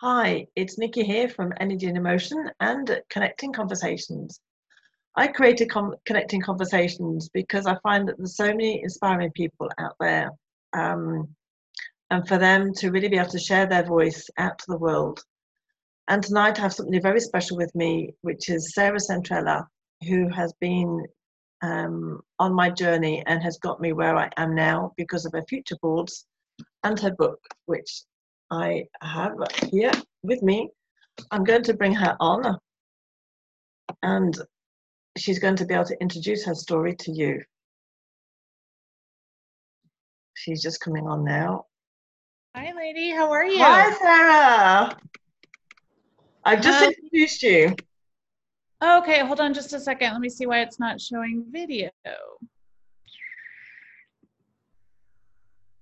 Hi, it's Nikki here from Energy and Emotion and Connecting Conversations. I created Connecting Conversations because I find that there's so many inspiring people out there, um, and for them to really be able to share their voice out to the world. And tonight I have something very special with me, which is Sarah Centrella, who has been um, on my journey and has got me where I am now because of her future boards and her book, which I have here with me. I'm going to bring her on and she's going to be able to introduce her story to you. She's just coming on now. Hi, lady. How are you? Hi, Sarah. I've just Um, introduced you. Okay, hold on just a second. Let me see why it's not showing video.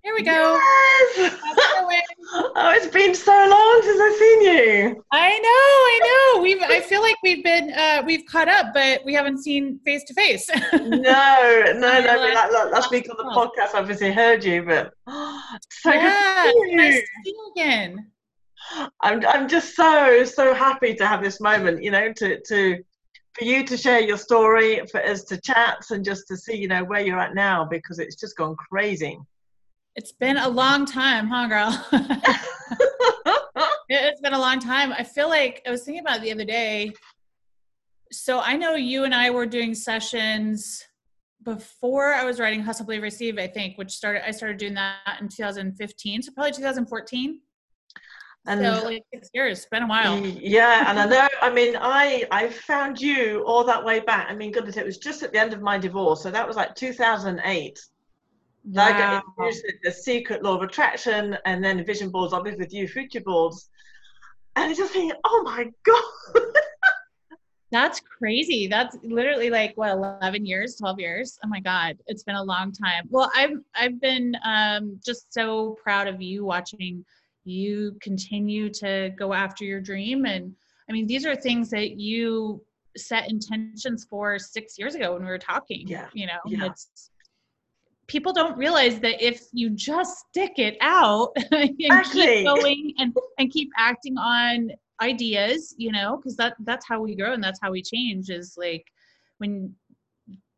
Here we go. Yes! How's it going? oh, it's been so long since I've seen you. I know, I know. We've I feel like we've been uh we've caught up, but we haven't seen face to face. No, no, no. Your no last- like, like, last week on the podcast, I obviously heard you, but so Yeah, good to see nice you. to see you again. I'm, I'm just so, so happy to have this moment, you know, to, to, for you to share your story, for us to chat and just to see, you know, where you're at now, because it's just gone crazy. It's been a long time, huh, girl? it's been a long time. I feel like I was thinking about it the other day. So I know you and I were doing sessions before I was writing Hustle Believe Receive, I think, which started I started doing that in 2015, so probably 2014. And so like six years. It's been a while. yeah, and I know, I mean, I, I found you all that way back. I mean, goodness, it was just at the end of my divorce. So that was like 2008. I Wow. introduced the secret law of attraction and then vision boards, obviously with you, future boards. And it's just thinking, oh my God. That's crazy. That's literally like what 11 years, 12 years. Oh my god, it's been a long time. Well, I've I've been um just so proud of you watching you continue to go after your dream and I mean these are things that you set intentions for 6 years ago when we were talking, Yeah, you know. yeah. It's people don't realize that if you just stick it out and Exactly. keep going and and keep acting on ideas you know because that that's how we grow and that's how we change is like when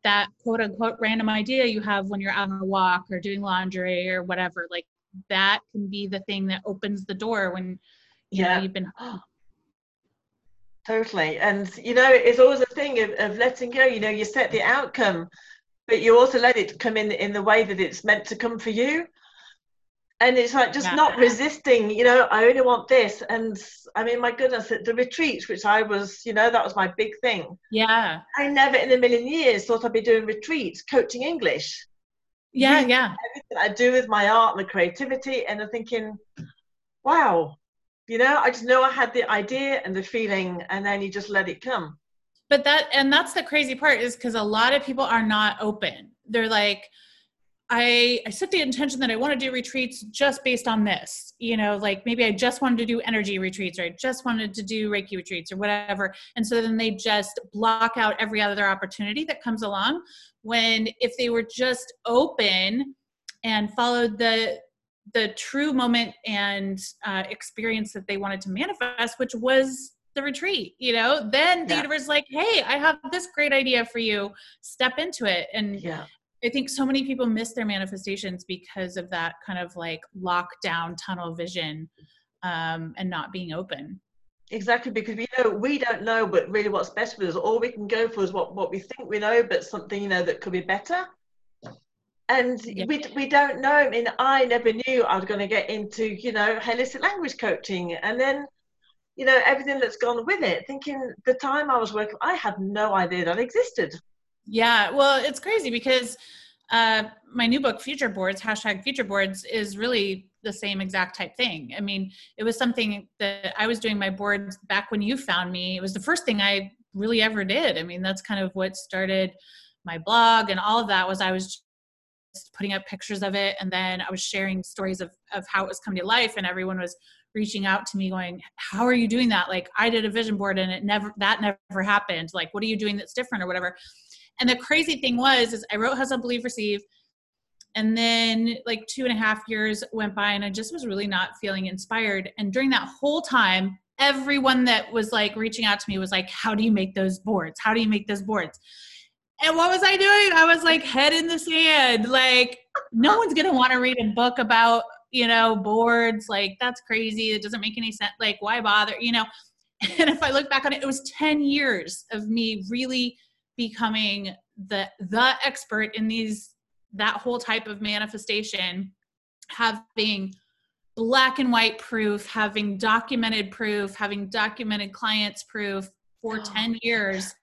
that quote unquote random idea you have when you're out on a walk or doing laundry or whatever like that can be the thing that opens the door when you Yeah. know you've been oh. Totally. And, you know, it's always a thing of, of letting go. You know, you set the outcome, but you also let it come in in the way that it's meant to come for you. And it's like just Yeah. not resisting, you know, I only want this. And I mean, my goodness, the retreats, which I was, you know, that was my big thing. yeah I never in a million years thought I'd be doing retreats, coaching English. yeah Yeah. yeah Everything I do with my art, my creativity. And I'm thinking, wow, you know, I just know I had the idea and the feeling, and then you just let it come. But that and that's the crazy part is because a lot of people are not open. They're like i i set the intention that i want to do retreats just based on this you know like maybe i just wanted to do energy retreats or i just wanted to do reiki retreats or whatever. And so then they just block out every other opportunity that comes along when if they were just open and followed the the true moment and uh, experience that they wanted to manifest which was the retreat you know then the Yeah. universe is like hey i have this great idea for you step into it and Yeah. i think so many people miss their manifestations because of that kind of like lockdown tunnel vision um, and not being open Exactly, because we know we don't know, but really what's best for us. All we can go for is what, what we think we know, but something you know that could be better. And Yeah. we we don't know. I mean, I never knew I was going to get into you know holistic language coaching, and then you know everything that's gone with it. Thinking the time I was working, I had no idea that existed. Yeah, well, it's crazy because uh, my new book, Future Boards, hashtag Future Boards, is really the same exact type thing. I mean, it was something that I was doing my boards back when you found me. It was the first thing I really ever did. I mean, that's kind of what started my blog and all of that was I was just putting up pictures of it and then I was sharing stories of, of how it was coming to life and everyone was reaching out to me going, how are you doing that? Like I did a vision board and it never, that never happened. Like, what are you doing that's different or whatever? And the crazy thing was, is I wrote Hustle, Believe, Receive, and then like two and a half years went by and i just was really not feeling inspired and during that whole time everyone that was like reaching out to me was like how do you make those boards how do you make those boards and what was i doing i was like head in the sand like no one's gonna want to read a book about you know boards like that's crazy it doesn't make any sense like why bother you know? And if i look back on it it was 10 years of me really becoming the the expert in these that whole type of manifestation having black and white proof having documented proof having documented clients proof for oh. 10 years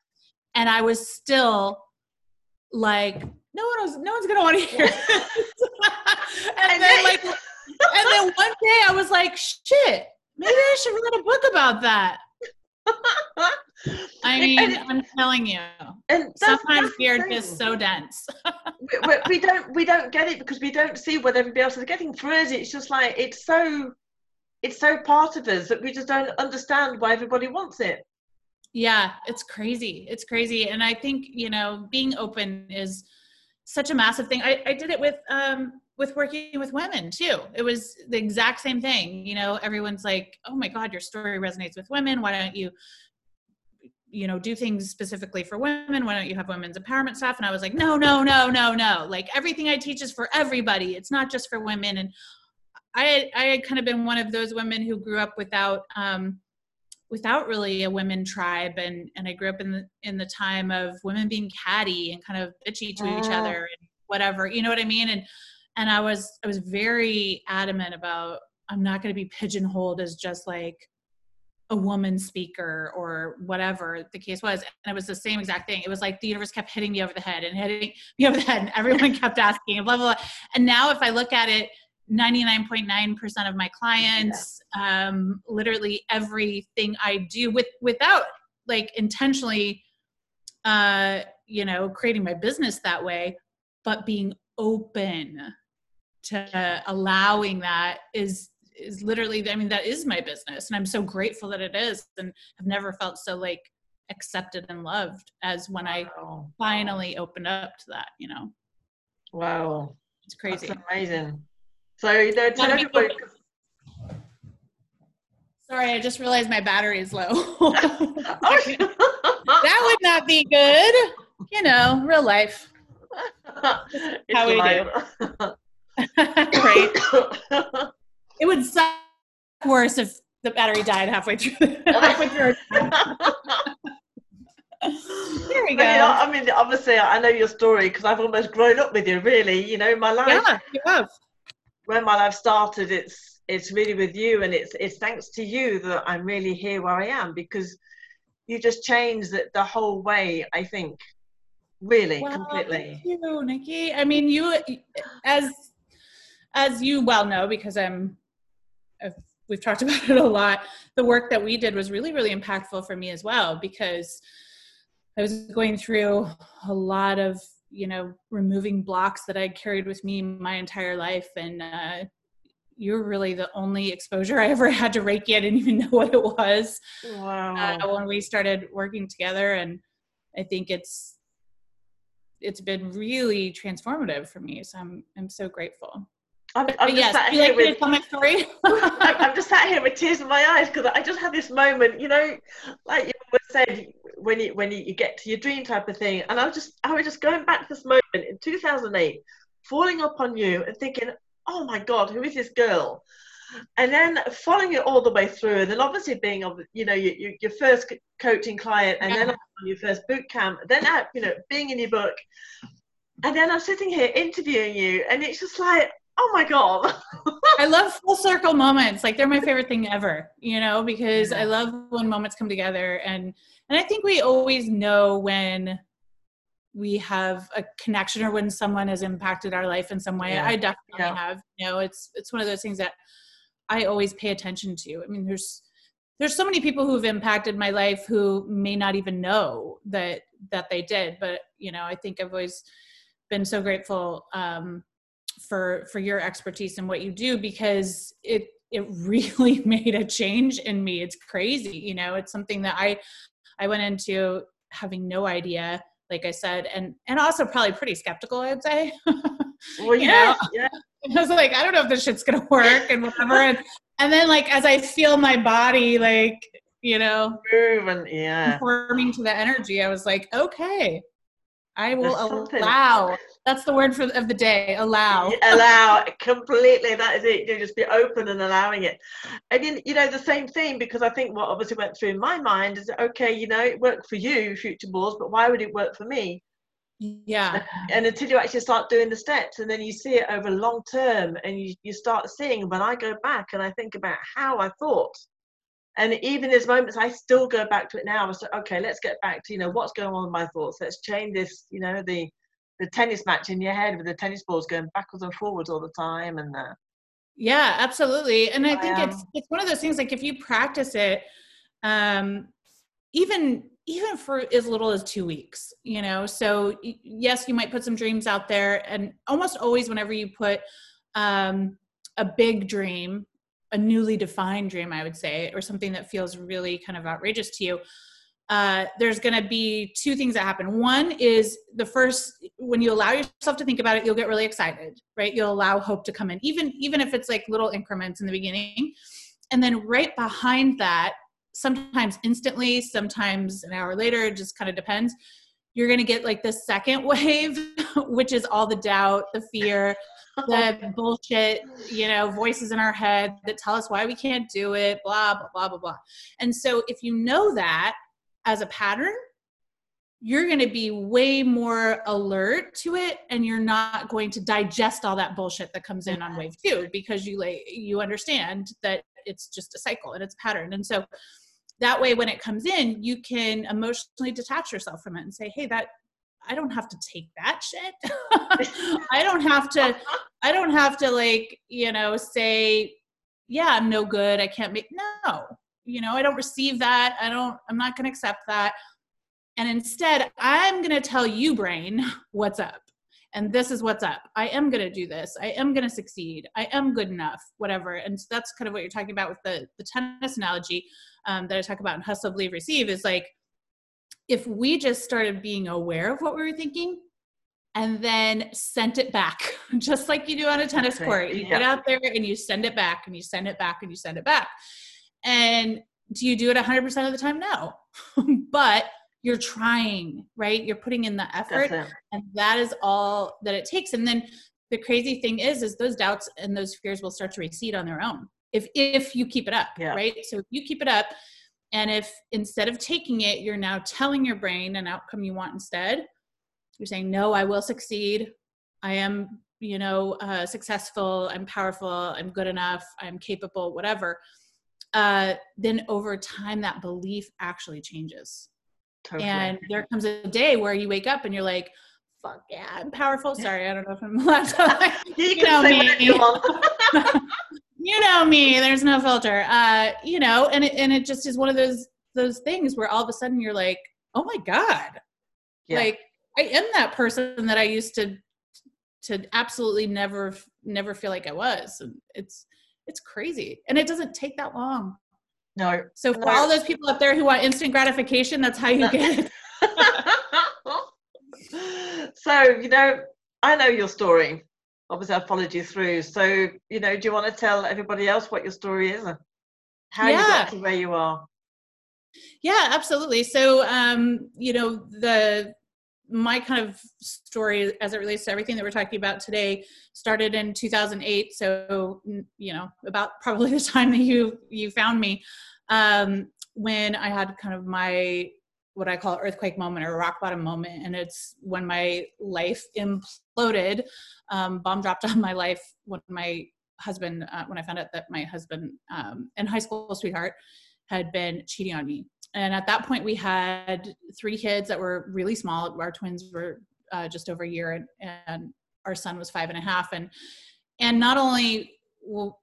and i was still like no one was no one's gonna want to hear and, and then like and then one day i was like shit maybe i should write a book about that I mean, and, I'm telling you. And sometimes we are just so dense. we, we, don't we don't get it because we don't see what everybody else is getting. For us, it's just like it's so it's so part of us that we just don't understand why everybody wants it. Yeah, it's crazy. It's crazy, and I think you know being open is such a massive thing. I, I did it with um, with working with women too. It was the exact same thing. You know, everyone's like, "Oh my God, your story resonates with women. Why don't you, you know, do things specifically for women? Why don't you have women's empowerment stuff?" And I was like, "No, no, no, no, no. Like everything I teach is for everybody. It's not just for women." And I had, I had kind of been one of those women who grew up without um, without really a women tribe and and I grew up in the in the time of women being catty and kind of bitchy to each other and whatever you know what I mean and and i was i was very adamant about i'm not going to be pigeonholed as just like a woman speaker or whatever the case was. And it was the same exact thing. It was like the universe kept hitting me over the head and hitting me over the head and everyone kept asking blah blah blah. And now if i look at it 99.9% of my clients yeah. um, literally everything i do with without like intentionally uh you know creating my business that way but being open to allowing that is is literally i mean that is my business and i'm so grateful that it is and i've never felt so like accepted and loved as when i finally opened up to that you know? Wow. It's crazy. That's amazing. So you know tell everybody sorry i just realized my battery is low. That would not be good. You know real life. How we do Great. it would suck worse if the battery died halfway through. halfway through there we go. You know, I mean, obviously, I know your story because I've almost grown up with you. Really, you know, my life. Yeah, you have. When my life started, it's it's really with you, and it's it's thanks to you that I'm really here where I am because you just changed the, the whole way I think. Really, well, completely. Thank you, Nikki. I mean, you as as you well know, because I'm, I've, we've talked about it a lot, the work that we did was really, really impactful for me as well, because I was going through a lot of, you know, removing blocks that I carried with me my entire life. And uh, you're really the only exposure I ever had to Reiki. I didn't even know what it was wow. uh, when we started working together. And I think it's, it's been really transformative for me. So I'm, I'm so grateful. I'm, I'm just yes, sat here like with, tell my story? I'm just sat here with tears in my eyes because I just had this moment, you know, like you said, when you when you, you get to your dream type of thing, and I was just I was just going back to this moment in 2008, falling up on you and thinking, oh my God, who is this girl? And then following it all the way through, and then obviously being, you know, your, your first coaching client, and yeah. then your first boot camp, then out, you know, being in your book, and then I'm sitting here interviewing you, and it's just like, oh my god. I love full circle moments. Like they're my favorite thing ever you know because i love when moments come together. And and i think we always know when we have a connection or when someone has impacted our life in some way. Yeah. i definitely yeah. have. You know it's it's one of those things that i always pay attention to. I mean there's there's so many people who've impacted my life who may not even know that that they did. But you know i think i've always been so grateful um, for for your expertise and what you do because it it really made a change in me it's crazy you know it's something that i i went into having no idea like I said, and and also probably pretty skeptical, I'd say. Well, yeah, yeah. I was like, I don't know if this shit's gonna work and whatever. and, and then like as I feel my body like, you know, Move and yeah. conforming to the energy, I was like, okay, I will allow. That's the word for of the day. Allow. Allow completely that is it you just be open and allowing it and you, you know the same thing because i think what obviously went through my mind is okay you know it worked for you Future Boards but why would it work for me Yeah. and until you actually start doing the steps and then you see it over long term and you, you start seeing when i go back and i think about how i thought and even there's moments i still go back to it now i like okay let's get back to you know what's going on with my thoughts let's change this you know the the tennis match in your head with the tennis balls going backwards and forwards all the time and uh, Yeah, absolutely. And I think it's it's one of those things like if you practice it, um, even even for as little as two weeks, you know. So yes, you might put some dreams out there, and almost always, whenever you put um, a big dream, a newly defined dream, I would say, or something that feels really kind of outrageous to you, uh, there's going to be two things that happen. One is the first, when you allow yourself to think about it, you'll get really excited, right? You'll allow hope to come in, even even if it's like little increments in the beginning, and then right behind that, sometimes instantly, sometimes an hour later, it just kind of depends. You're going to get like the second wave, which is all the doubt, the fear, the bullshit, you know, voices in our head that tell us why we can't do it, blah, blah, blah, blah, blah. And so if you know that as a pattern, you're going to be way more alert to it and you're not going to digest all that bullshit that comes in on wave 2 because you like you understand that it's just a cycle and it's a pattern. And so that way when it comes in, you can emotionally detach yourself from it and say, "Hey, that I don't have to take that shit. I don't have to I don't have to like, you know, say, yeah, I'm no good. I can't make no. You know, I don't receive that. I don't I'm not going to accept that. And instead, I'm going to tell you brain what's up. And this is what's up. I am going to do this. I am going to succeed. I am good enough, whatever. And so that's kind of what you're talking about with the the tennis analogy um, that I talk about in Hustle, Believe, Receive is like if we just started being aware of what we were thinking and then sent it back, just like you do on a tennis court. You get out there and you send it back and you send it back and you send it back. And do you do it 100% of the time? No. but you're trying, right? You're putting in the effort and that is all that it takes and then the crazy thing is is those doubts and those fears will start to recede on their own if if you keep it up Yeah. right so if you keep it up and if instead of taking it you're now telling your brain an outcome you want instead you're saying no i will succeed i am you know uh, successful i'm powerful i'm good enough i'm capable whatever uh, then over time that belief actually changes Totally. and there comes a day where you wake up and you're like, fuck yeah, I'm powerful. Sorry, I don't know if I'm allowed to. you, you know me. you you know me, there's no filter. Uh, you know, and it, and it just is one of those those things where all of a sudden you're like, oh my God. Yeah. Like I am that person that I used to to absolutely never never feel like I was. And it's it's crazy. And it doesn't take that long. no. So for No. all those people up there who want instant gratification, that's how you No. get it. so you know i know your story obviously i followed you through so you know do you want to tell everybody else what your story is and how you Yeah. got to where you are Yeah, absolutely. So, um, you know, the my kind of story as it relates to everything that we're talking about today started in 2008. So, you know, about probably the time that you you found me, um, when I had kind of my what I call earthquake moment or rock bottom moment, and it's when my life imploded. Um, bomb dropped on my life when my husband, uh, when I found out that my husband um, high school sweetheart had been cheating on me. And at that point, we had three kids that were really small. Our twins were uh, just over a year, and, and our son was five and a half. And and not only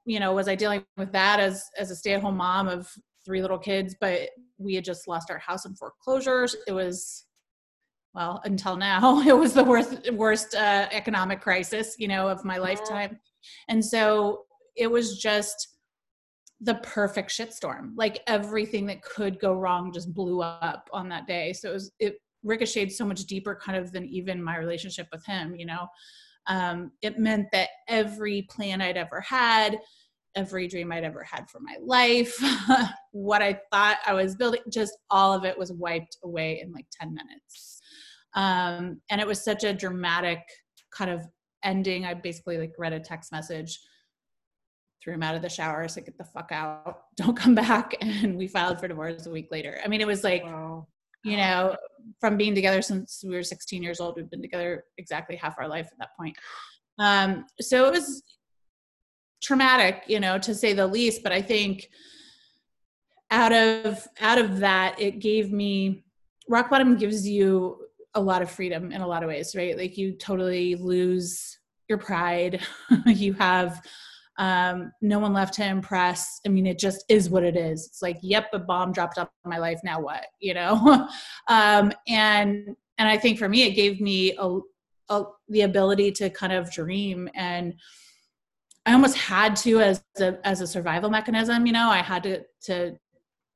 you know was I dealing with that as as a stay at home mom of three little kids, but we had just lost our house in foreclosures. It was well until now it was the worst worst uh, economic crisis you know of my lifetime and so it was just the perfect shitstorm. Like everything that could go wrong just blew up on that day. So it was it ricocheted so much deeper kind of than even my relationship with him you know? Um, it meant that every plan i'd ever had every dream i'd ever had for my life what i thought i was building just all of it was wiped away in like 10 minutes. Um, and it was such a dramatic kind of ending. I basically like read a text message threw him out of the shower said get the fuck out don't come back and we filed for divorce a week later i mean it was like wow you know, from being together since we were 16 years old. We've been together exactly half our life at that point. Um, so it was traumatic, you know, to say the least. But I think out of out of that, it gave me rock bottom gives you a lot of freedom in a lot of ways, right? Like you totally lose your pride. you have um, no one left to impress. I mean, it just is what it is. It's like, yep, a bomb dropped in my life. Now what? You know? um, and and I think for me, it gave me a, a, the ability to kind of dream and I almost had to as a as a survival mechanism. You know, I had to to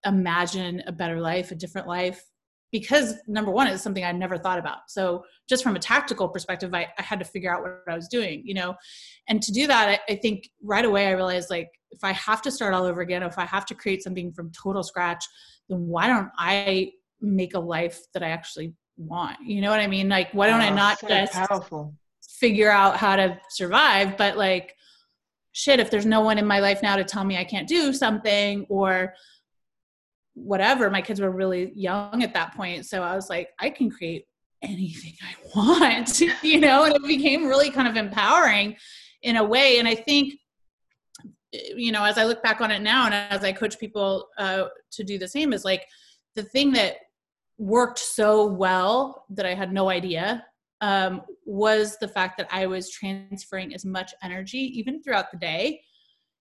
imagine a better life, a different life, because number one is something i never thought about. So just from a tactical perspective I, I, had to figure out what i was doing you know? And to do that I, I, think right away i realized like if i have to start all over again if i have to create something from total scratch then why don't i make a life that i actually want? You know what i mean? Like why don't oh, i not so just powerful. figure out how to survive but like shit if there's no one in my life now to tell me i can't do something or whatever. My kids were really young at that point so i was like i can create anything i want you know and it became really kind of empowering in a way. And i think you know as i look back on it now and as i coach people uh, to do the same is like the thing that worked so well that i had no idea um, was the fact that i was transferring as much energy even throughout the day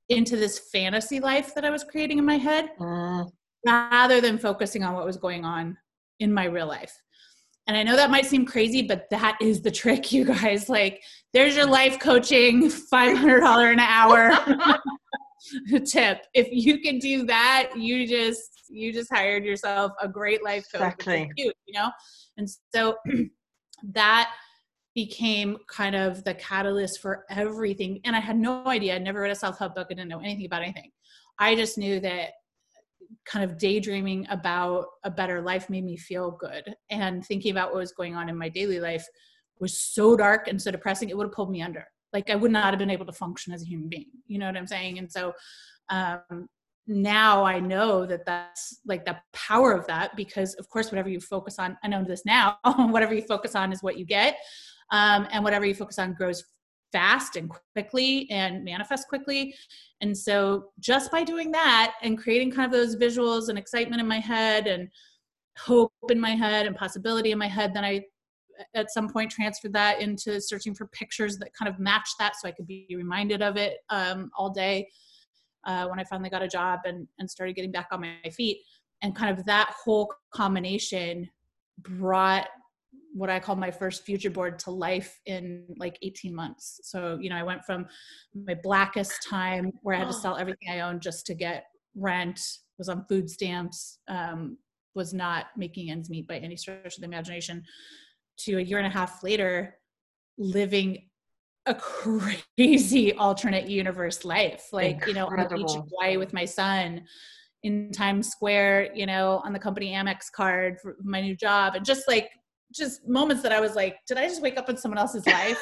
into this fantasy life that i was creating in my head. Uh rather than focusing on what was going on in my real life. And I know that might seem crazy, but that is the trick, you guys. Like, there's your life coaching $500 an hour tip. If you can do that, you just you just hired yourself a great life coach. Exactly. Cute, you know? And so that became kind of the catalyst for everything. And I had no idea. I never read a self-help book. I didn't know anything about anything. I just knew that kind of daydreaming about a better life made me feel good. And thinking about what was going on in my daily life was so dark and so depressing it would have pulled me under. Like i would not have been able to function as a human being. You know what i'm saying? And so um, now i know that that's like the power of that because of course whatever you focus on i know this now whatever you focus on is what you get. Um, and whatever you focus on grows fast and quickly and manifest quickly. And so just by doing that and creating kind of those visuals and excitement in my head and hope in my head and possibility in my head, then I at some point transferred that into searching for pictures that kind of match that so I could be reminded of it um, all day uh, when I finally got a job and, and started getting back on my feet. And kind of that whole combination brought what I call my first future board to life in like 18 months. So, you know, I went from my blackest time where I had to sell everything I owned just to get rent, was on food stamps, um, was not making ends meet by any stretch of the imagination, to a year and a half later, living a crazy alternate universe life. Like, Incredible. you know, on the beach in Hawaii with my son in Times Square, you know, on the company Amex card for my new job, and just like just moments that I was like, did I just wake up in someone else's life?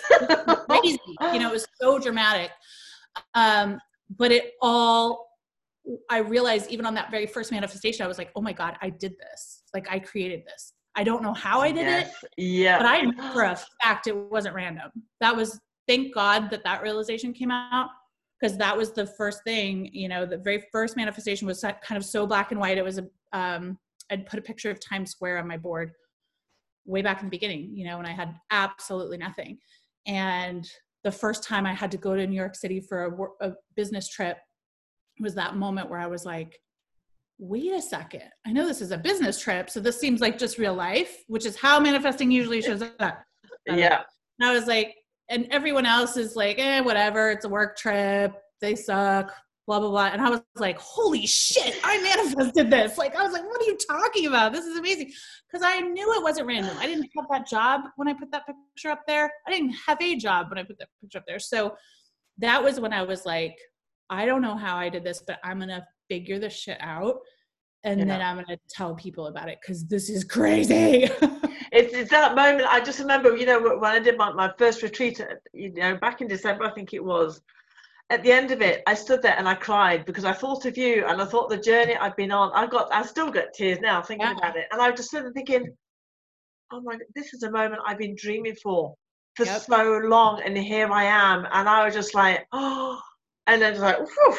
crazy. You know, it was so dramatic. Um, but it all, I realized even on that very first manifestation, I was like, oh my God, I did this. Like I created this. I don't know how I did yes. it. Yeah. But I know for a fact it wasn't random. That was, thank God that that realization came out because that was the first thing, you know, the very first manifestation was kind of so black and white. It was a, um, I'd put a picture of Times Square on my board way back in the beginning, you know, when I had absolutely nothing. And the first time I had to go to New York City for a, a business trip was that moment where I was like, wait a second, I know this is a business trip, so this seems like just real life, which is how manifesting usually shows up. Yeah. And I was like, and everyone else is like, eh, whatever, it's a work trip, they suck, blah blah blah. And i was like holy shit i manifested this. Like i was like what are you talking about? This is amazing. Because i knew it wasn't random. I didn't have that job when i put that picture up there. I didn't have a job when i put that picture up there. So that was when i was like i don't know how i did this but i'm gonna figure this shit out and yeah. then i'm gonna tell people about it because this is crazy. It's, it's that moment i just remember you know when i did my, my first retreat uh, you know back in december i think it was at the end of it, I stood there and I cried because I thought of you and I thought the journey I've been on. I've got, I still got tears now thinking yeah. about it, and I was just stood there thinking, "Oh my, this is a moment I've been dreaming for for yep. so long, and here I am." And I was just like, "Oh," and then just like, Whew.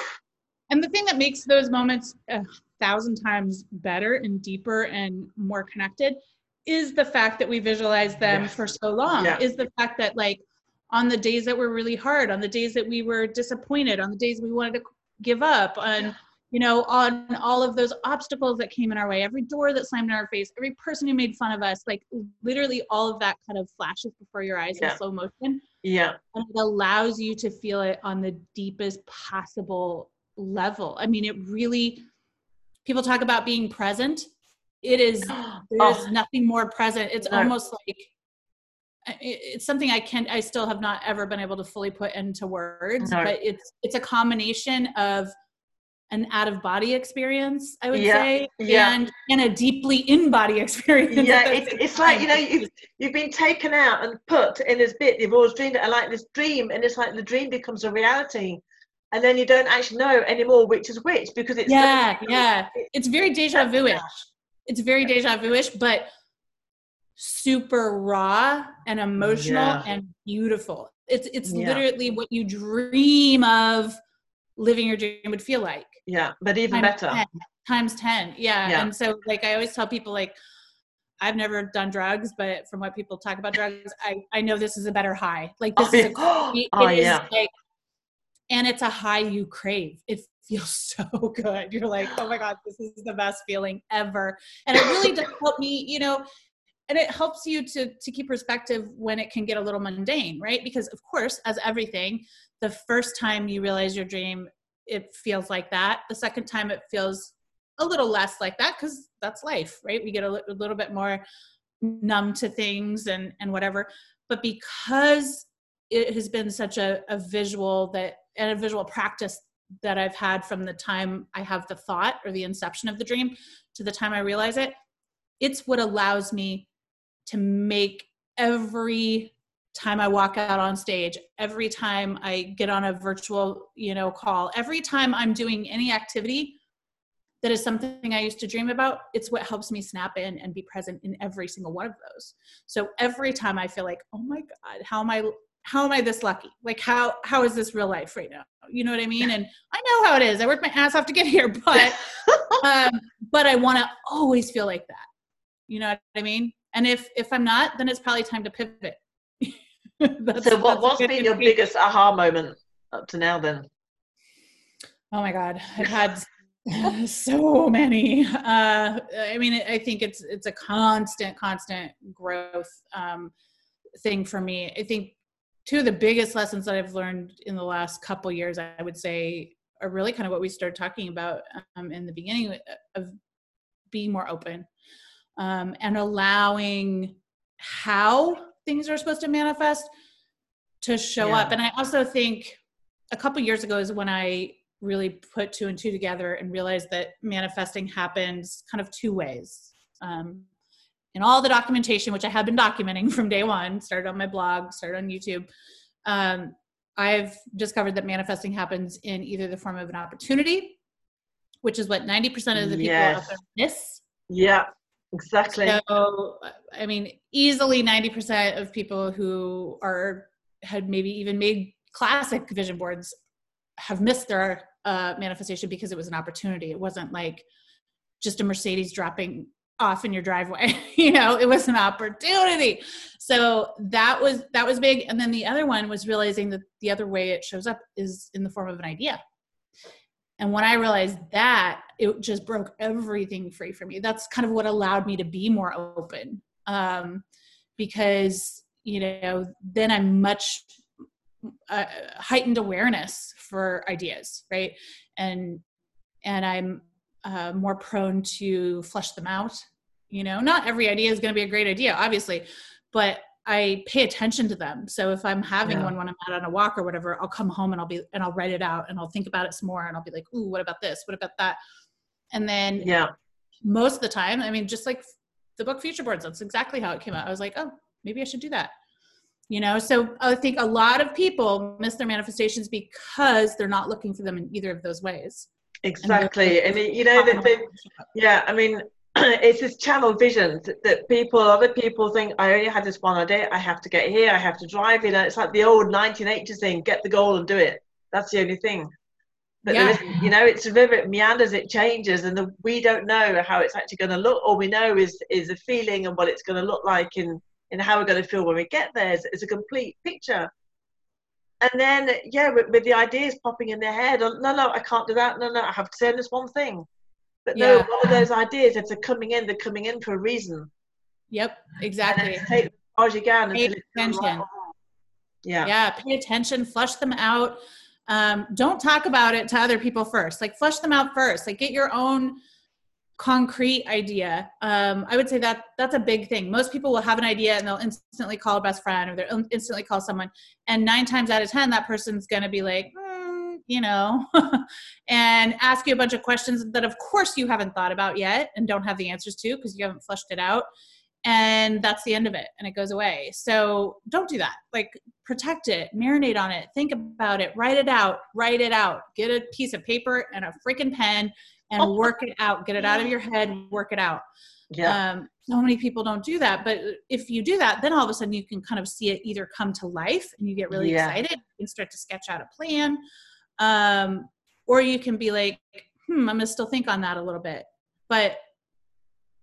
And the thing that makes those moments a thousand times better and deeper and more connected is the fact that we visualize them yes. for so long. Yeah. Is the fact that like on the days that were really hard, on the days that we were disappointed, on the days we wanted to give up, on you know, on all of those obstacles that came in our way, every door that slammed in our face, every person who made fun of us, like literally all of that kind of flashes before your eyes yeah. in slow motion. Yeah. And it allows you to feel it on the deepest possible level. I mean, it really, people talk about being present. It is, there's oh. nothing more present. It's almost like it's something I can't, I still have not ever been able to fully put into words, no. but it's it's a combination of an out of body experience, I would yeah. say, yeah. and and a deeply in body experience. Yeah, it's, it's like you know you've you've been taken out and put in this bit you've always dreamed it, like this dream, and it's like the dream becomes a reality, and then you don't actually know anymore which is which because it's yeah yeah it's very deja vu-ish. It's very deja vu-ish, but super raw and emotional yeah. and beautiful. It's it's yeah. literally what you dream of living your dream would feel like. Yeah, but even times better. 10, times 10. Yeah. yeah. And so like I always tell people like I've never done drugs, but from what people talk about drugs, I, I know this is a better high. Like this oh, is a oh, it oh, is yeah. like and it's a high you crave. It feels so good. You're like, oh my God, this is the best feeling ever. And it really does help me, you know, and it helps you to to keep perspective when it can get a little mundane right? Because of course as everything the first time you realize your dream it feels like that. The second time it feels a little less like that because that's life right? We get a, a little bit more numb to things and and whatever. But because it has been such a, a visual that and a visual practice that I've had from the time I have the thought or the inception of the dream to the time I realize it, it's what allows me to make every time I walk out on stage, every time I get on a virtual, you know, call, every time I'm doing any activity that is something I used to dream about, it's what helps me snap in and be present in every single one of those. So every time I feel like, oh my God, how am I how am I this lucky? Like how how is this real life right now? You know what I mean? And I know how it is. I worked my ass off to get here, but um, but I want to always feel like that. You know what I mean? And if if I'm not, then it's probably time to pivot. so what, what's been your biggest aha moment up to now then? Oh my God, I've had so many. Uh, I mean, I think it's it's a constant, constant growth um, thing for me. I think two of the biggest lessons that I've learned in the last couple years, I would say, are really kind of what we started talking about um, in the beginning of being more open um, and allowing how things are supposed to manifest to show yeah. up. And I also think a couple years ago is when I really put two and two together and realized that manifesting happens kind of two ways. Um, in all the documentation, which I have been documenting from day one, started on my blog, started on YouTube, um, I've discovered that manifesting happens in either the form of an opportunity, which is what 90% of the people yes. out there miss. Yeah. Exactly. So, I mean, easily 90% of people who are, had maybe even made classic vision boards have missed their uh, manifestation because it was an opportunity. It wasn't like just a Mercedes dropping off in your driveway. you know, it was an opportunity. So that was, that was big. And then the other one was realizing that the other way it shows up is in the form of an idea. And when I realized that, it just broke everything free for me. That's kind of what allowed me to be more open. Um, because, you know, then I'm much uh, heightened awareness for ideas right and and i'm uh, more prone to flush them out you know not every idea is going to be a great idea obviously but i pay attention to them. So if i'm having yeah. one when i'm out on a walk or whatever i'll come home and i'll be and i'll write it out and i'll think about it some more and i'll be like ooh what about this? What about that? And then yeah. most of the time i mean just like the book future boards that's exactly how it came out. I was like oh maybe i should do that. You know so i think a lot of people miss their manifestations because they're not looking for them in either of those ways. Exactly. and, and you know that they, yeah i mean it's this channel vision that, that, people other people think i only had this one idea i have to get here i have to drive you know it's like the old 1980s thing get the goal and do it that's the only thing but yeah. you know it's a river it meanders it changes and the, we don't know how it's actually going to look all we know is is a feeling and what it's going to look like in in how we're going to feel when we get there is, is a complete picture. And then, yeah, with, with, the ideas popping in their head, oh, no, no, I can't do that. No, no, I have to say this one thing. But yeah. no, all of those ideas, if they're coming in, they're coming in for a reason. Yep, exactly. Take as you can. Pay attention. Yeah. Yeah, pay attention, flush them out. Um, don't talk about it to other people first. Like, flush them out first. Like, get your own concrete idea um, i would say that that's a big thing most people will have an idea and they'll instantly call a best friend or they'll instantly call someone and nine times out of ten that person's going to be like mm, you know and ask you a bunch of questions that of course you haven't thought about yet and don't have the answers to because you haven't flushed it out and that's the end of it and it goes away. So don't do that. Like protect it marinate on it think about it write it out write it out. Get a piece of paper and a freaking pen and oh. work it out. Get it out of your head work it out. Yeah. Um, so many people don't do that but if you do that then all of a sudden you can kind of see it either come to life and you get really yeah. excited and start to sketch out a plan um, or you can be like hmm i'm gonna still think on that a little bit but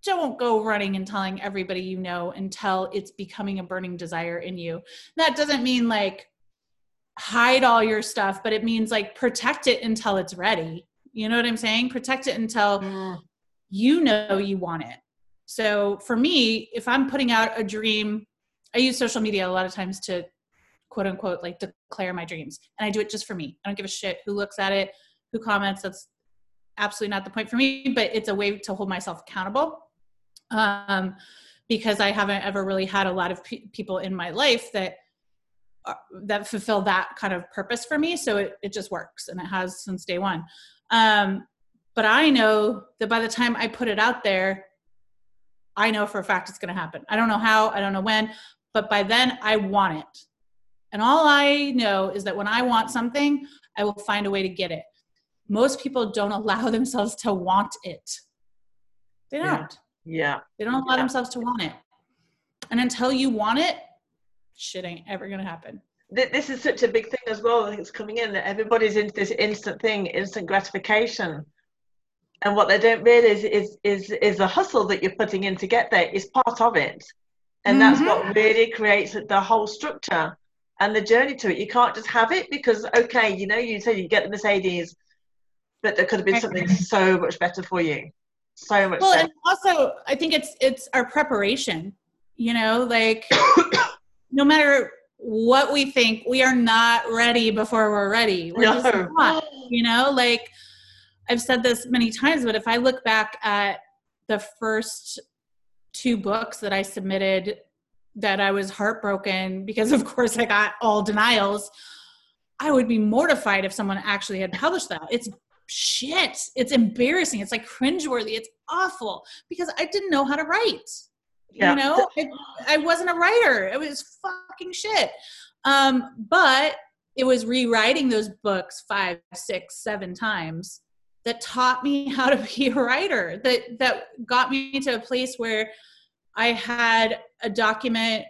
don't go running and telling everybody you know until it's becoming a burning desire in you that doesn't mean like hide all your stuff but it means like protect it until it's ready you know what I'm saying? Protect it until mm. you know you want it. So for me, if I'm putting out a dream, I use social media a lot of times to quote unquote like declare my dreams. And I do it just for me. I don't give a shit who looks at it, who comments. That's absolutely not the point for me, but it's a way to hold myself accountable. Um, because I haven't ever really had a lot of pe- people in my life that uh, that fulfill that kind of purpose for me. So it, it just works and it has since day one. Um, but I know that by the time I put it out there, I know for a fact it's going to happen. I don't know how, I don't know when, but by then I want it. And all I know is that when I want something, I will find a way to get it. Most people don't allow themselves to want it. They don't. Yeah. They don't allow yeah. themselves to want it. And until you want it, shit ain't ever going to happen this is such a big thing as well. I think it's coming in that everybody's into this instant thing, instant gratification, and what they don't realize is is is the hustle that you're putting in to get there is part of it, and mm-hmm. that's what really creates the whole structure and the journey to it. You can't just have it because okay, you know, you say you get the Mercedes, but there could have been something so much better for you, so much. Well, better. and also I think it's it's our preparation. You know, like no matter what we think we are not ready before we're ready we're no. just not, you know like i've said this many times but if i look back at the first two books that i submitted that i was heartbroken because of course i got all denials i would be mortified if someone actually had published that it's shit it's embarrassing it's like cringeworthy it's awful because i didn't know how to write yeah. You know, I, I wasn't a writer. It was fucking shit. Um, but it was rewriting those books five, six, seven times that taught me how to be a writer. That that got me to a place where I had a document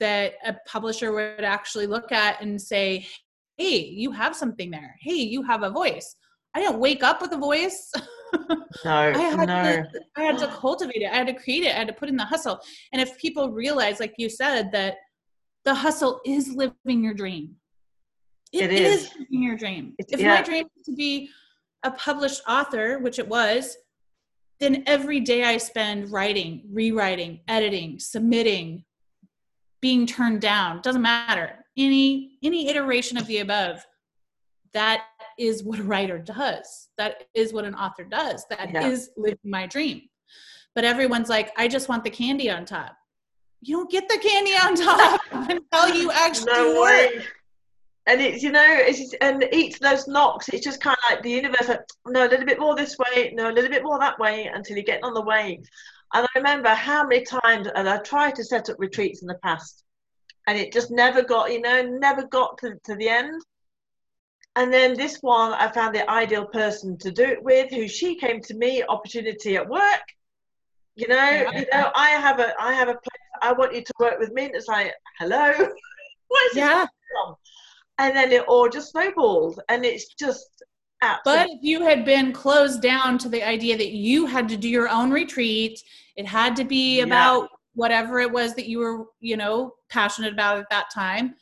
that a publisher would actually look at and say, "Hey, you have something there. Hey, you have a voice." I didn't wake up with a voice. No, I had no. To, I had to cultivate it. I had to create it. I had to put in the hustle. And if people realize, like you said, that the hustle is living your dream. it, it is. is. living your dream. It's, if yeah. my dream is to be a published author, which it was, then every day I spend writing, rewriting, editing, submitting, being turned down, doesn't matter. any any iteration of the above that is what a writer does that is what an author does That Yeah. is living my dream but everyone's like i just want the candy on top you don't get the candy on top until you actually no work. And it's you know it's just, and each of those knocks, it's just kind of like the universe. Like, no, a little bit more this way, no, a little bit more that way, until you get on the way. And I remember how many times, and I tried to set up retreats in the past, and it just never got, you know, never got to, to the end. And then this one, I found the ideal person to do it with, who she came to me, opportunity at work. You know, Yeah. you know, I have a, I have a place. I want you to work with me. And it's like, hello, what is this yeah from? And then it all just snowballed, and it's just But if you had been closed down to the idea that you had to do your own retreat, it had to be Yeah. about whatever it was that you were, you know, passionate about at that time,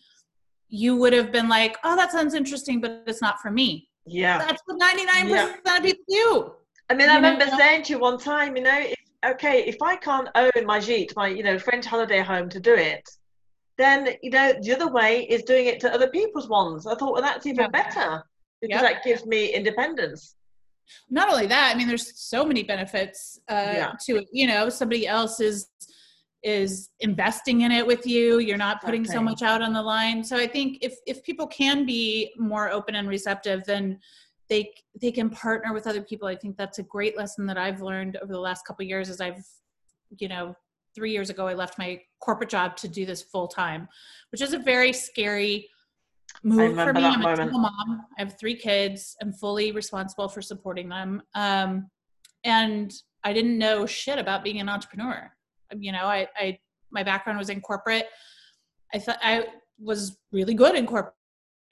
you would have been like, oh, that sounds interesting, but it's not for me. yeah. That's what 99% of people do. I mean, I know- remember saying to you one time, you know, if, okay, if I can't own my gîte, my you know French holiday home to do it, then you know the other way is doing it to other people's ones. I thought, well, that's even Yeah. better because Yep. that gives me independence. Not only that, I mean, there's so many benefits uh, Yeah. to it. You know, somebody else is is investing in it with you. You're not putting so much out on the line. So I think if if people can be more open and receptive, then they they can partner with other people. I think that's a great lesson that I've learned over the last couple of years. As I've, you know, three years ago I left my corporate job to do this full time, which is a very scary move for me. I'm a single mom. I have three kids. I'm fully responsible for supporting them. Um, and I didn't know shit about being an entrepreneur. You know, I, I my background was in corporate. I thought I was really good in corporate.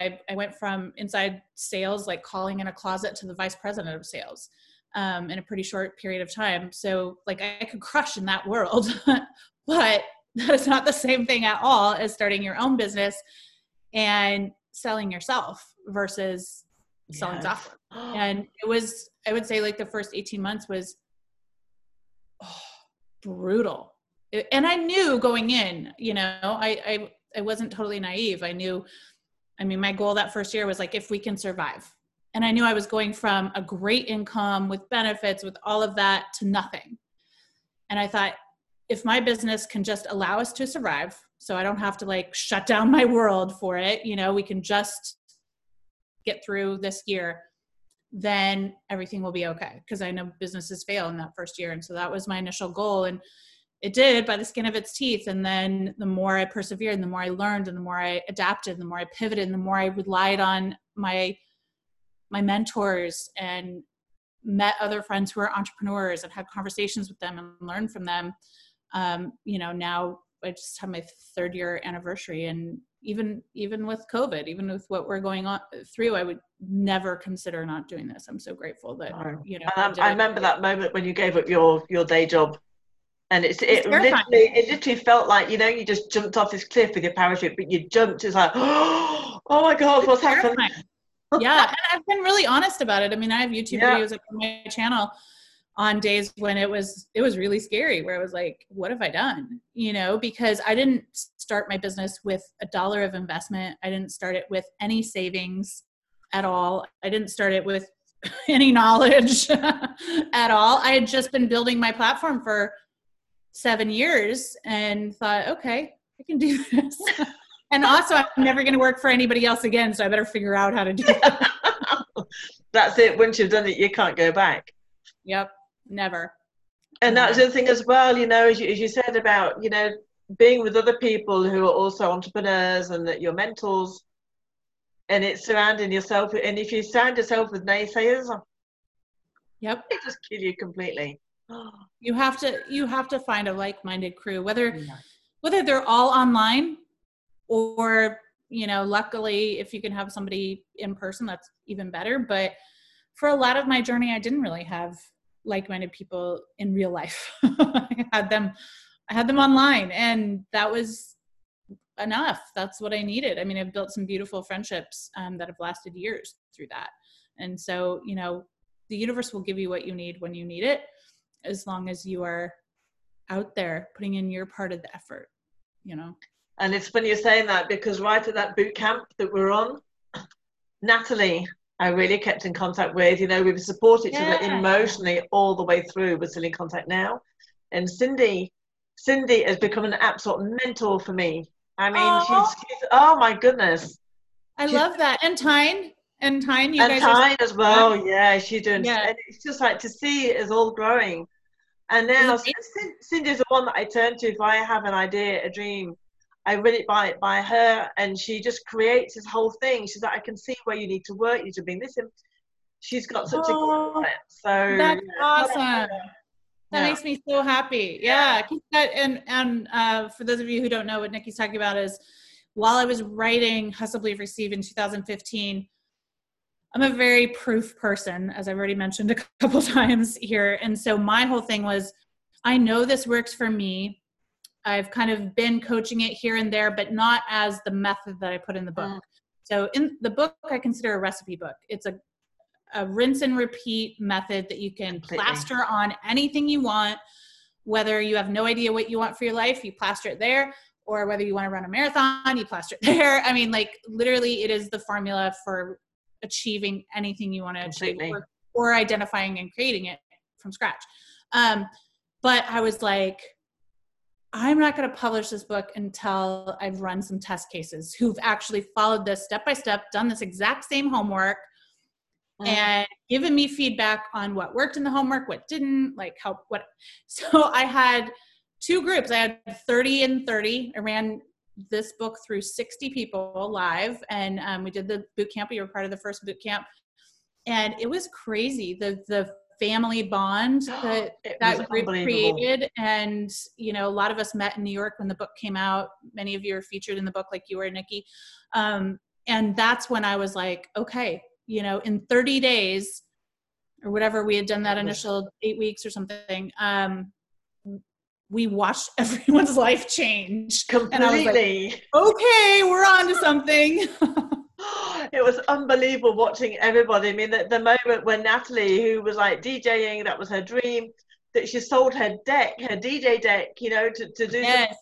I, I went from inside sales, like calling in a closet, to the vice president of sales um, in a pretty short period of time. So, like, I could crush in that world, but that is not the same thing at all as starting your own business and selling yourself versus selling Yes. software. And it was, I would say, like the first 18 months was oh, brutal. It- and I knew going in, you know, I, I, I wasn't totally naive. I knew, I mean, my goal that first year was like, if we can survive. And I knew I was going from a great income with benefits, with all of that to nothing. And I thought, if my business can just allow us to survive, so I don't have to like shut down my world for it, you know, we can just get through this year, then everything will be okay. Because I know businesses fail in that first year. And so that was my initial goal. And it did by the skin of its teeth. And then the more I persevered, and the more I learned, and the more I adapted, and the more I pivoted, and the more I relied on my my mentors and met other friends who are entrepreneurs and had conversations with them and learned from them. Um, you know, now I just have my third year anniversary, and even even with COVID, even with what we're going on through, I would never consider not doing this. I'm so grateful that No. you know. And did I, I it. remember that moment when you gave up your your day job, and it's it It's terrifying. literally it literally felt like you know you just jumped off this cliff with your parachute, but you jumped. It's like oh my god, what's happened? terrifying. yeah, and I've been really honest about it. I mean, I have YouTube Yeah. videos up on my channel on days when it was it was really scary where I was like, what have I done? You know, because I didn't start my business with a dollar of investment. I didn't start it with any savings at all. I didn't start it with any knowledge at all. I had just been building my platform for 7 years and thought, okay, I can do this. And also, I'm never going to work for anybody else again, so I better figure out how to do that. That's it. Once you've done it, you can't go back. yep, never. And that's the thing as well, you know, as you, as you said about, you know, being with other people who are also entrepreneurs and that your mentors, and it's surrounding yourself. And if you surround yourself with naysayers, oh, Yep. they just kill you completely. You have to you have to find a like-minded crew, whether whether they're all online or you know, luckily if you can have somebody in person, that's even better. But for a lot of my journey, I didn't really have like-minded people in real life. I had them I had them online and that was enough. That's what I needed. I mean, I've built some beautiful friendships um, that have lasted years through that. And so, you know, the universe will give you what you need when you need it, as long as you are out there putting in your part of the effort, you know. And it's funny you're saying that because right at that boot camp that we're on, Natalie, I really kept in contact with. You know, we've supported each Yeah. other emotionally all the way through. We're still in contact now. And Cindy, Cindy has become an absolute mentor for me. I mean, Aw. she's, she's oh my goodness. I She's- love that. And Tyne, and Tyne, you and guys Tyne as well. Yeah, she's doing. Yeah. It's just like to see it is all growing. And now Cindy's the one that I turn to if I have an idea, a dream. I read it by by her, and she just creates this whole thing. She's like, I can see where you need to work. You should to bring this in. She's got such a Oh, good it. So that's yeah, awesome. That Yeah. makes me so happy. Yeah. that- And and uh, for those of you who don't know what Nikki's talking about is while I was writing Hustle Believe Receive in 2015, I'm a very proof person, as I've already mentioned a couple times here. And so my whole thing was I know this works for me. I've kind of been coaching it here and there, but not as the method that I put in the book. Mm. So in the book, I consider a recipe book. It's a a rinse and repeat method that you can Completely. plaster on anything you want, whether you have no idea what you want for your life, you plaster it there, or whether you want to run a marathon, you plaster it there. I mean, like literally, it is the formula for achieving anything you want to achieve or, or identifying and creating it from scratch. Um, but I was like, I'm not going to publish this book until I've run some test cases who've actually followed this step by step, done this exact same homework, Mm. and given me feedback on what worked in the homework, what didn't, like how what. So I had two groups. I had 30 and 30. I ran this book through 60 people live, and um, we did the boot camp. We were part of the first boot camp, and it was crazy. The the family bond that that group created. And you know a lot of us met in new york when the book came out. Many of you are featured in the book like you were nikki. Um, and that's when i was like okay you know in 30 days or whatever we had done that initial eight weeks or something um, we watched everyone's life change. And I was like, Completely. okay we're on to something it was unbelievable watching everybody. I mean, the, the moment when Natalie, who was like DJing, that was her dream, that she sold her deck, her DJ deck, you know, to, to do. yes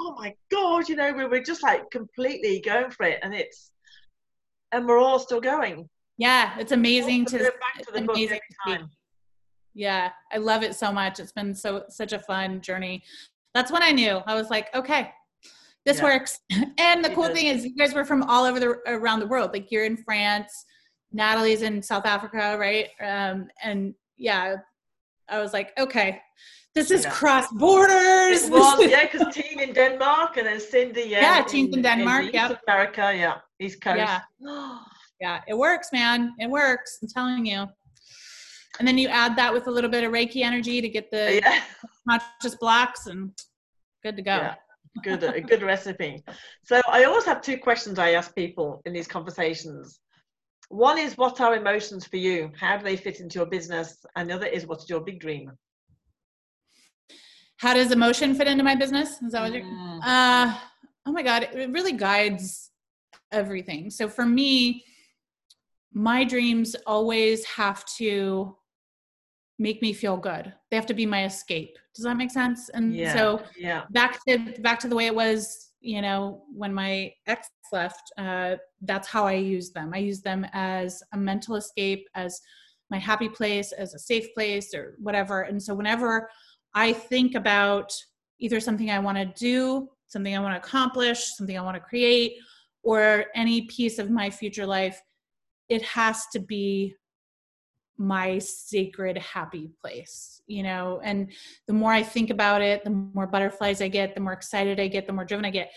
Oh my God, you know, we were just like completely going for it. And it's, and we're all still going. yeah it's amazing to back to it's amazing to see. time. Yeah, I love it so much. It's been so such a fun journey. That's when I knew. I was like, okay, this Yeah. works. And the It cool does. thing is you guys were from all over the around the world. Like you're in France, Natalie's in South Africa, right? Um and yeah, I was like, okay, this is Yeah. cross borders. Was, yeah, because team in Denmark and then Cindy, yeah. Yeah, team in Denmark, East yep. America, yeah, East Coast. Yeah. yeah, it works, man. It works. I'm telling you. And then you add that with a little bit of Reiki energy to get the yeah. conscious blocks and good to go. Yeah, good, a good recipe. So I always have two questions I ask people in these conversations. One is, what are emotions for you? How do they fit into your business? And the other is, what is your big dream? How does emotion fit into my business? Is that what you're? Mm, Uh, oh my God, it really guides everything. So for me, my dreams always have to make me feel good. They have to be my escape. Does that make sense? And yeah, so yeah, back to back to the way it was, you know, when my ex left. Uh, that's how I use them. I use them as a mental escape, as my happy place, as a safe place, or whatever. And so whenever I think about either something I want to do, something I want to accomplish, something I want to create, or any piece of my future life, it has to be my sacred happy place, you know. And the more I think about it, the more butterflies I get, the more excited I get, the more driven I get.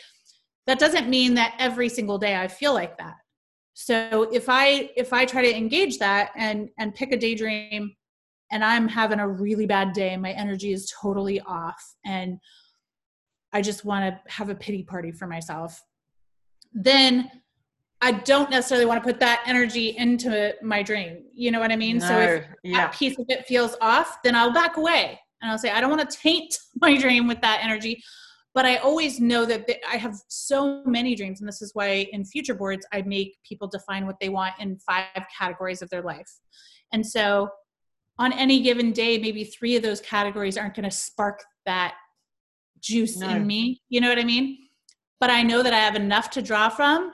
That doesn't mean that every single day I feel like that. So if I if I try to engage that and and pick a daydream and I'm having a really bad day my energy is totally off and I just want to have a pity party for myself, then I don't necessarily want to put that energy into my dream. You know what I mean? so if No, yeah, that piece of it feels off, then I'll back away and I'll say, I don't want to taint my dream with that energy. But I always know that th- I have so many dreams. And this is why in future boards, I make people define what they want in five categories of their life. And so on any given day, maybe three of those categories aren't going to spark that juice No. in me. You know what I mean? but I know that I have enough to draw from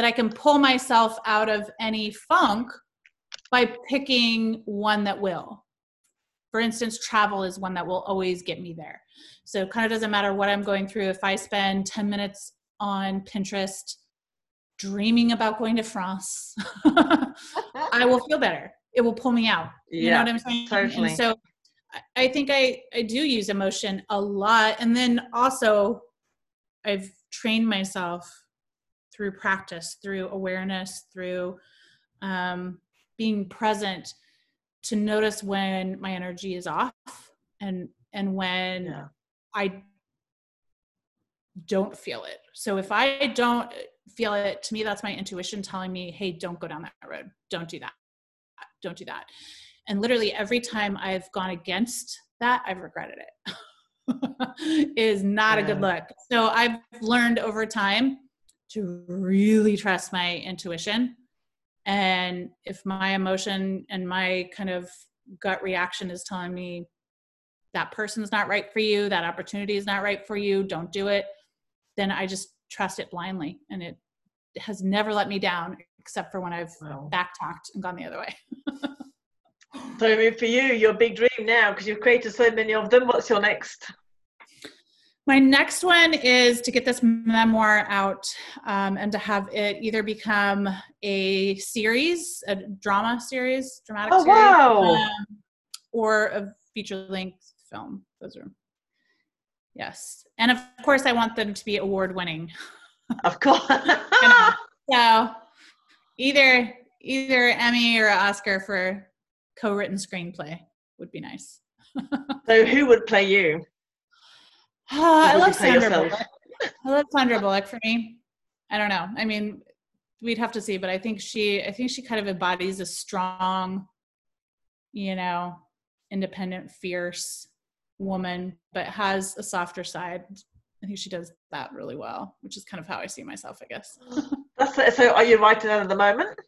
that I can pull myself out of any funk by picking one that will. For instance, travel is one that will always get me there. So it kind of doesn't matter what I'm going through. If I spend 10 minutes on Pinterest dreaming about going to France, I will feel better. It will pull me out. You Yeah, know what I'm saying? totally. And so I- I think I, I do use emotion a lot. And then also, I've trained myself through practice, through awareness, through um, being present to notice when my energy is off and and when Yeah. I don't feel it. So if I don't feel it, to me, that's my intuition telling me, hey, don't go down that road. Don't do that. Don't do that. And literally every time I've gone against that, I've regretted it. is not a good look. So I've learned over time to really trust my intuition. And if my emotion and my kind of gut reaction is telling me that person's not right for you, that opportunity is not right for you, don't do it, then I just trust it blindly. And it has never let me down except for when I've Wow. backtalked and gone the other way. So I mean, for you, your big dream now, because you've created so many of them. What's your next? My next one is to get this memoir out um, and to have it either become a series, a drama series, dramatic Oh, series, wow. um, or a feature length film. Those are, yes. And of course, I want them to be award winning. Of course. So either either Emmy or Oscar for co-written screenplay would be nice. so who would play you? I love Sandra yourself? Bullock. I love Sandra Bullock for me. I don't know. I mean, we'd have to see, but I think she I think she kind of embodies a strong, you know, independent, fierce woman, but has a softer side. I think she does that really well, which is kind of how I see myself, I guess. That's it. So are you writing that at the moment?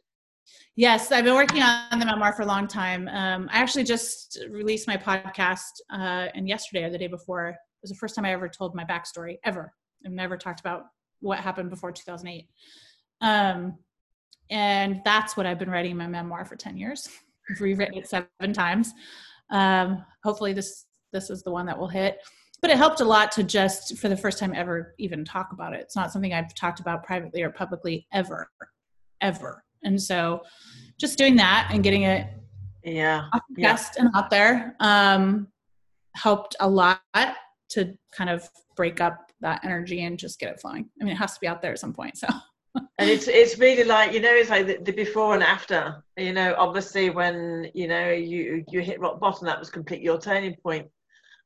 Yes, I've been working on the memoir for a long time. Um, I actually just released my podcast, uh, and yesterday or the day before was the first time I ever told my backstory ever. I've never talked about what happened before 2008, um, and that's what I've been writing my memoir for 10 years. I've rewritten it seven times. Um, hopefully, this this is the one that will hit. But it helped a lot to just, for the first time ever, even talk about it. It's not something I've talked about privately or publicly ever, ever. And so, just doing that and getting it Yeah. off Yeah. and out there um, helped a lot to kind of break up that energy and just get it flowing. I mean, it has to be out there at some point. So, And it's it's really like you know it's like the, the before and after. You know, obviously when you know you you hit rock bottom, that was completely your turning point.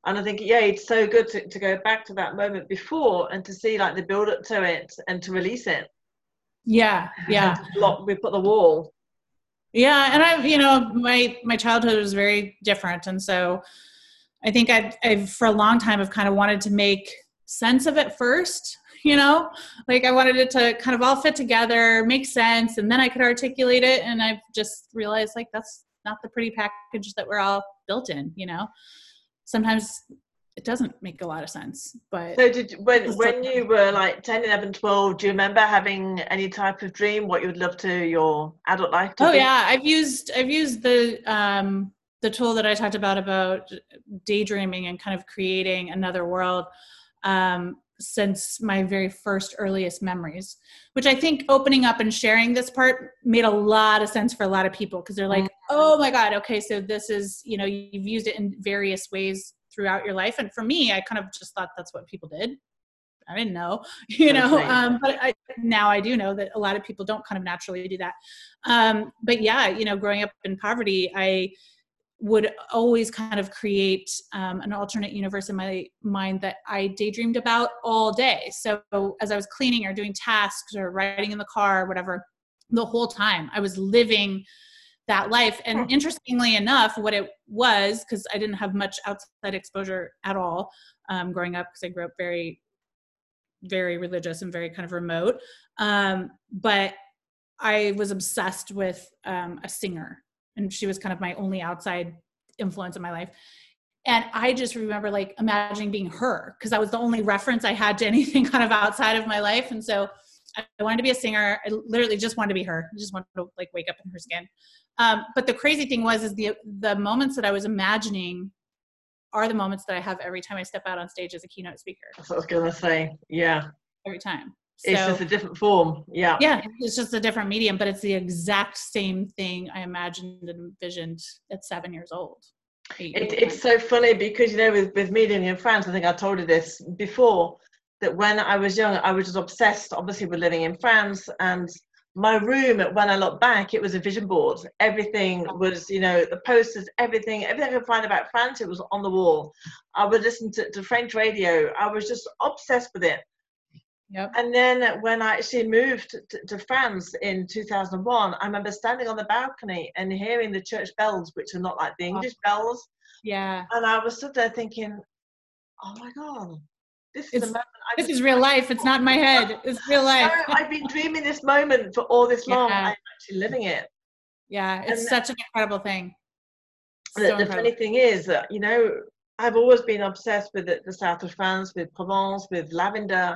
And I think yeah, it's so good to, to go back to that moment before and to see like the build up to it and to release it. yeah, yeah. Block, we put the wall. Yeah, and I, you know, my my childhood was very different, and so I think I've, I've for a long time have kind of wanted to make sense of it first. You know, like I wanted it to kind of all fit together, make sense, and then I could articulate it. And I've just realized like that's not the pretty package that we're all built in. You know, sometimes it doesn't make a lot of sense, but So did when when you were like 10, 11, 12, do you remember having any type of dream what you would love to your adult life to Oh be? yeah, I've used I've used the um, the tool that I talked about about daydreaming and kind of creating another world um, since my very first earliest memories. Which I think opening up and sharing this part made a lot of sense for a lot of people because they're like, oh my god, okay, so this is you know you've used it in various ways throughout your life, and for me, I kind of just thought that's what people did. I didn't know, you know, Okay. um, but I, now I do know that a lot of people don't kind of naturally do that. Um, but yeah, you know, growing up in poverty, I would always kind of create um, an alternate universe in my mind that I daydreamed about all day. So as I was cleaning or doing tasks or riding in the car or whatever, the whole time I was living that life. And interestingly enough, what it was, because I didn't have much outside exposure at all um, growing up, because I grew up very, very religious and very kind of remote. Um, but I was obsessed with um, a singer, and she was kind of my only outside influence in my life. and i just remember like imagining being her because that was the only reference i had to anything kind of outside of my life. And so i wanted to be a singer. I literally just wanted to be her. I just wanted to like wake up in her skin. Um, but the crazy thing was is the the moments that i was imagining are the moments that i have every time i step out on stage as a keynote speaker. That's I was gonna say. Yeah, every time it's just a different form. Yeah, yeah it's just a different medium but it's the exact same thing i imagined and envisioned at seven years old it, it's so funny because you know with with me living in France, I think I told you this before that when I was young, I was just obsessed, obviously, with living in France and. My room, when I look back, it was a vision board. Everything was, you know, the posters, everything, everything I could find about France, it was on the wall. I would listen to, to French radio. I was just obsessed with it. Yep And then when I actually moved to, to France in 2001, I remember standing on the balcony and hearing the church bells, which are not like the oh. English bells. yeah And I was stood there thinking, oh my God, this is It's- a moment I've, this is real life it's not my head it's real life No, I've been dreaming this moment for all this long. Yeah. I'm actually living it. yeah it's And- such an incredible thing The, So the incredible. funny thing is that, you know, I've always been obsessed with the, the south of France, with Provence, with lavender.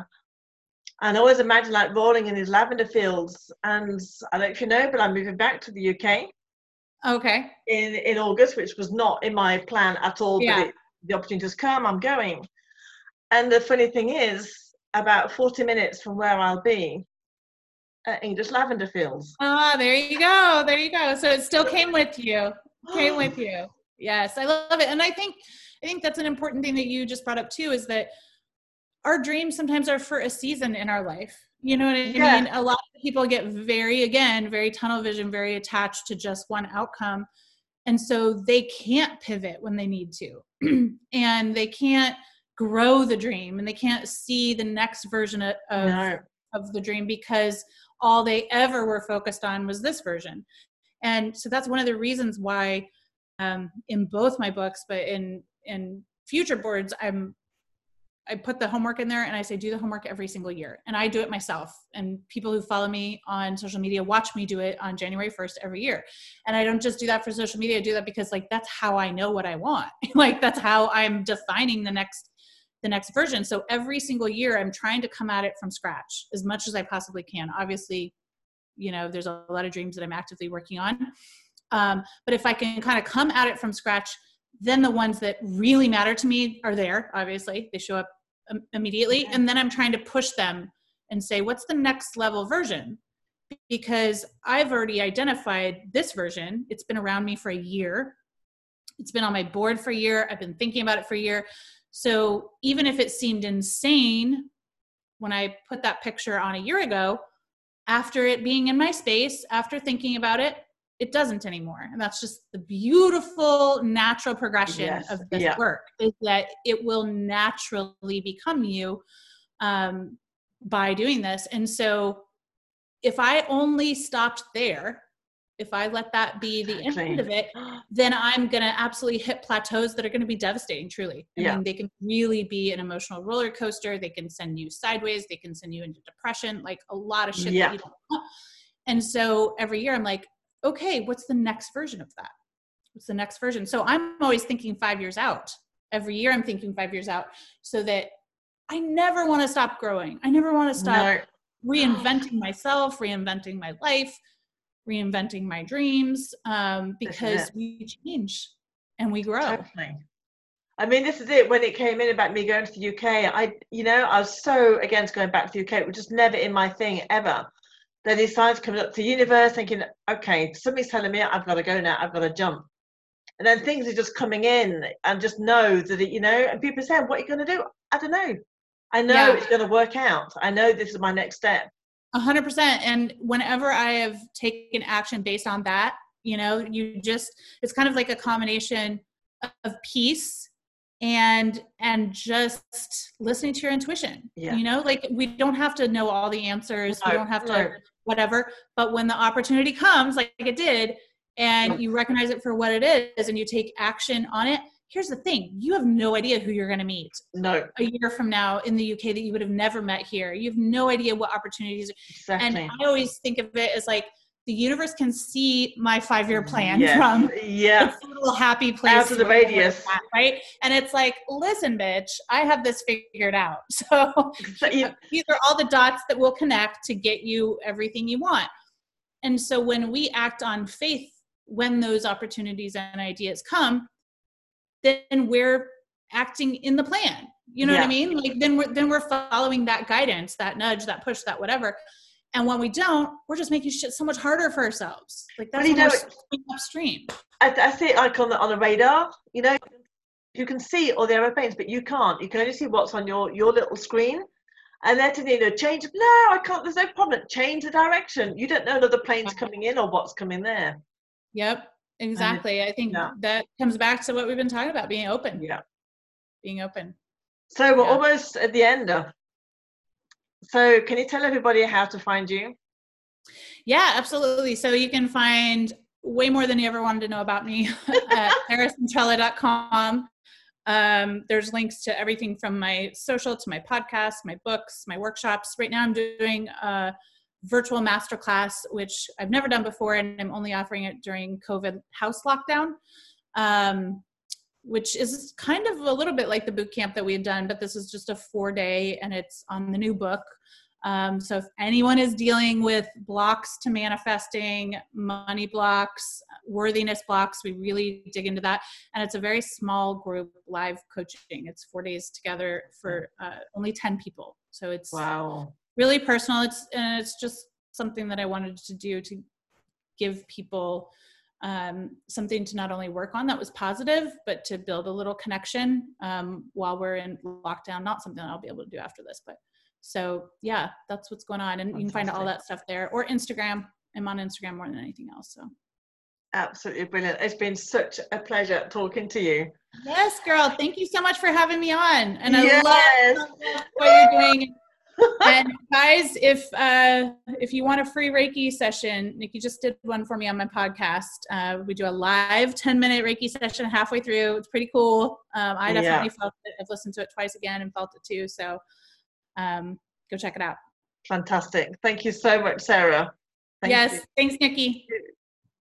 And I always imagine like rolling in these lavender fields. And I don't know if you know, but I'm moving back to the UK okay in, in August, which was not in my plan at all. Yeah. But it, the opportunity has come, I'm going. And the funny thing is, about 40 minutes from where I'll be, uh, English lavender fields. ah there you go there you go so it still came with you came with you yes i love it and i think i think that's an important thing that you just brought up too is that our dreams sometimes are for a season in our life. You know what i Yeah. mean? A lot of people get very again very tunnel vision very attached to just one outcome. And so they can't pivot when they need to. And they can't grow the dream and they can't see the next version of, of No. of the dream because all they ever were focused on was this version. And so that's one of the reasons why um, in both my books but in in future boards i'm i put the homework in there and i say do the homework every single year and i do it myself and people who follow me on social media watch me do it on january 1st every year and i don't just do that for social media i do that because like that's how i know what i want like that's how i'm defining the next the next version. So every single year, I'm trying to come at it from scratch as much as I possibly can. Obviously, you know, there's a lot of dreams that I'm actively working on. Um, but if I can kind of come at it from scratch, then the ones that really matter to me are there. Obviously, they show up immediately. And then I'm trying to push them and say, what's the next level version? Because I've already identified this version. It's been around me for a year. It's been on my board for a year. I've been thinking about it for a year. So even if it seemed insane when I put that picture on a year ago, after it being in my space, after thinking about it, it doesn't anymore. And that's just the beautiful natural progression Yes, of this yeah. work is that it will naturally become you um, by doing this. And so if I only stopped there, if I let that be the Exactly. end of it, then I'm going to absolutely hit plateaus that are going to be devastating, truly. I Yeah. mean, they can really be an emotional roller coaster. They can send you sideways. They can send you into depression, like a lot of shit Yeah. that you don't want. And so every year I'm like, okay, what's the next version of that? What's the next version? So I'm always thinking five years out. Every year I'm thinking five years out so that I never want to stop growing. I never want to stop No. reinventing myself, reinventing my life, reinventing my dreams, um, because we change and we grow. Totally. I mean, this is it. When it came in about me going to the UK, I, you know, I was so against going back to the UK. It was just never in my thing ever. Then these signs coming up to the universe, thinking, okay, somebody's telling me I've got to go now. I've got to jump. And then things are just coming in, and just know that it, you know. And people say, "What are you going to do?" I don't know. I know Yeah. it's going to work out. I know this is my next step. A hundred percent. And whenever I have taken action based on that, you know, you just it's kind of like a combination of peace and and just listening to your intuition. Yeah. You know, like we don't have to know all the answers. we don't have to no. whatever. But when the opportunity comes, like it did, and you recognize it for what it is and you take action on it, here's the thing you have no idea who you're going to meet No, a year from now in the UK that you would have never met here. You have no idea what opportunities. exactly. And I always think of it as like the universe can see my five year plan Yes. from yeah. little happy place Out of the radius. at, right? And it's like, listen, bitch, I have this figured out. So So these are all the dots that will connect to get you everything you want. And so when we act on faith, when those opportunities and ideas come, then we're acting in the plan. You know what I mean? Like then we're then we're following that guidance, that nudge, that push, that whatever. And when we don't, we're just making shit so much harder for ourselves. Like that's you know, swimming upstream. I, I see it like on the on the radar. You know, you can see all the aeroplanes, but you can't. You can only see what's on your your little screen. And then to you know, change. No, I can't. There's no problem. Change the direction. You don't know another plane's coming in or what's coming there. Yep, exactly. I think yeah. that comes back to what we've been talking about, being open. Yeah. Being open. So we're Yeah. almost at the end. Uh, So can you tell everybody how to find you? Yeah, absolutely. So you can find way more than you ever wanted to know about me at sarahcentrella.com. Um, there's links to everything from my social to my podcast, my books, my workshops. Right now, I'm doing a virtual masterclass, which I've never done before, and I'm only offering it during COVID house lockdown, um, which is kind of a little bit like the boot camp that we had done, but this is just a four day, and it's on the new book. Um, so if anyone is dealing with blocks to manifesting, money blocks, worthiness blocks, we really dig into that. And it's a very small group live coaching. It's four days together for uh, only 10 people. So it's Wow. really personal. It's, and it's just something that I wanted to do to give people um, something to not only work on that was positive, but to build a little connection um, while we're in lockdown. Not something that I'll be able to do after this, but so yeah, that's what's going on, and you can find all that stuff there or Instagram. I'm on Instagram more than anything else. So Absolutely brilliant. It's been such a pleasure talking to you. yes, girl, thank you so much for having me on, and I Yes. love what you're doing. And guys, if uh, if you want a free Reiki session, Nikki just did one for me on my podcast. Uh, we do a live 10 minute Reiki session halfway through. It's pretty cool. Um, I Yeah. definitely felt it. I've listened to it twice again and felt it too. So um, go check it out. Fantastic. Thank you so much, Sarah. Thank yes, you. thanks, Nikki.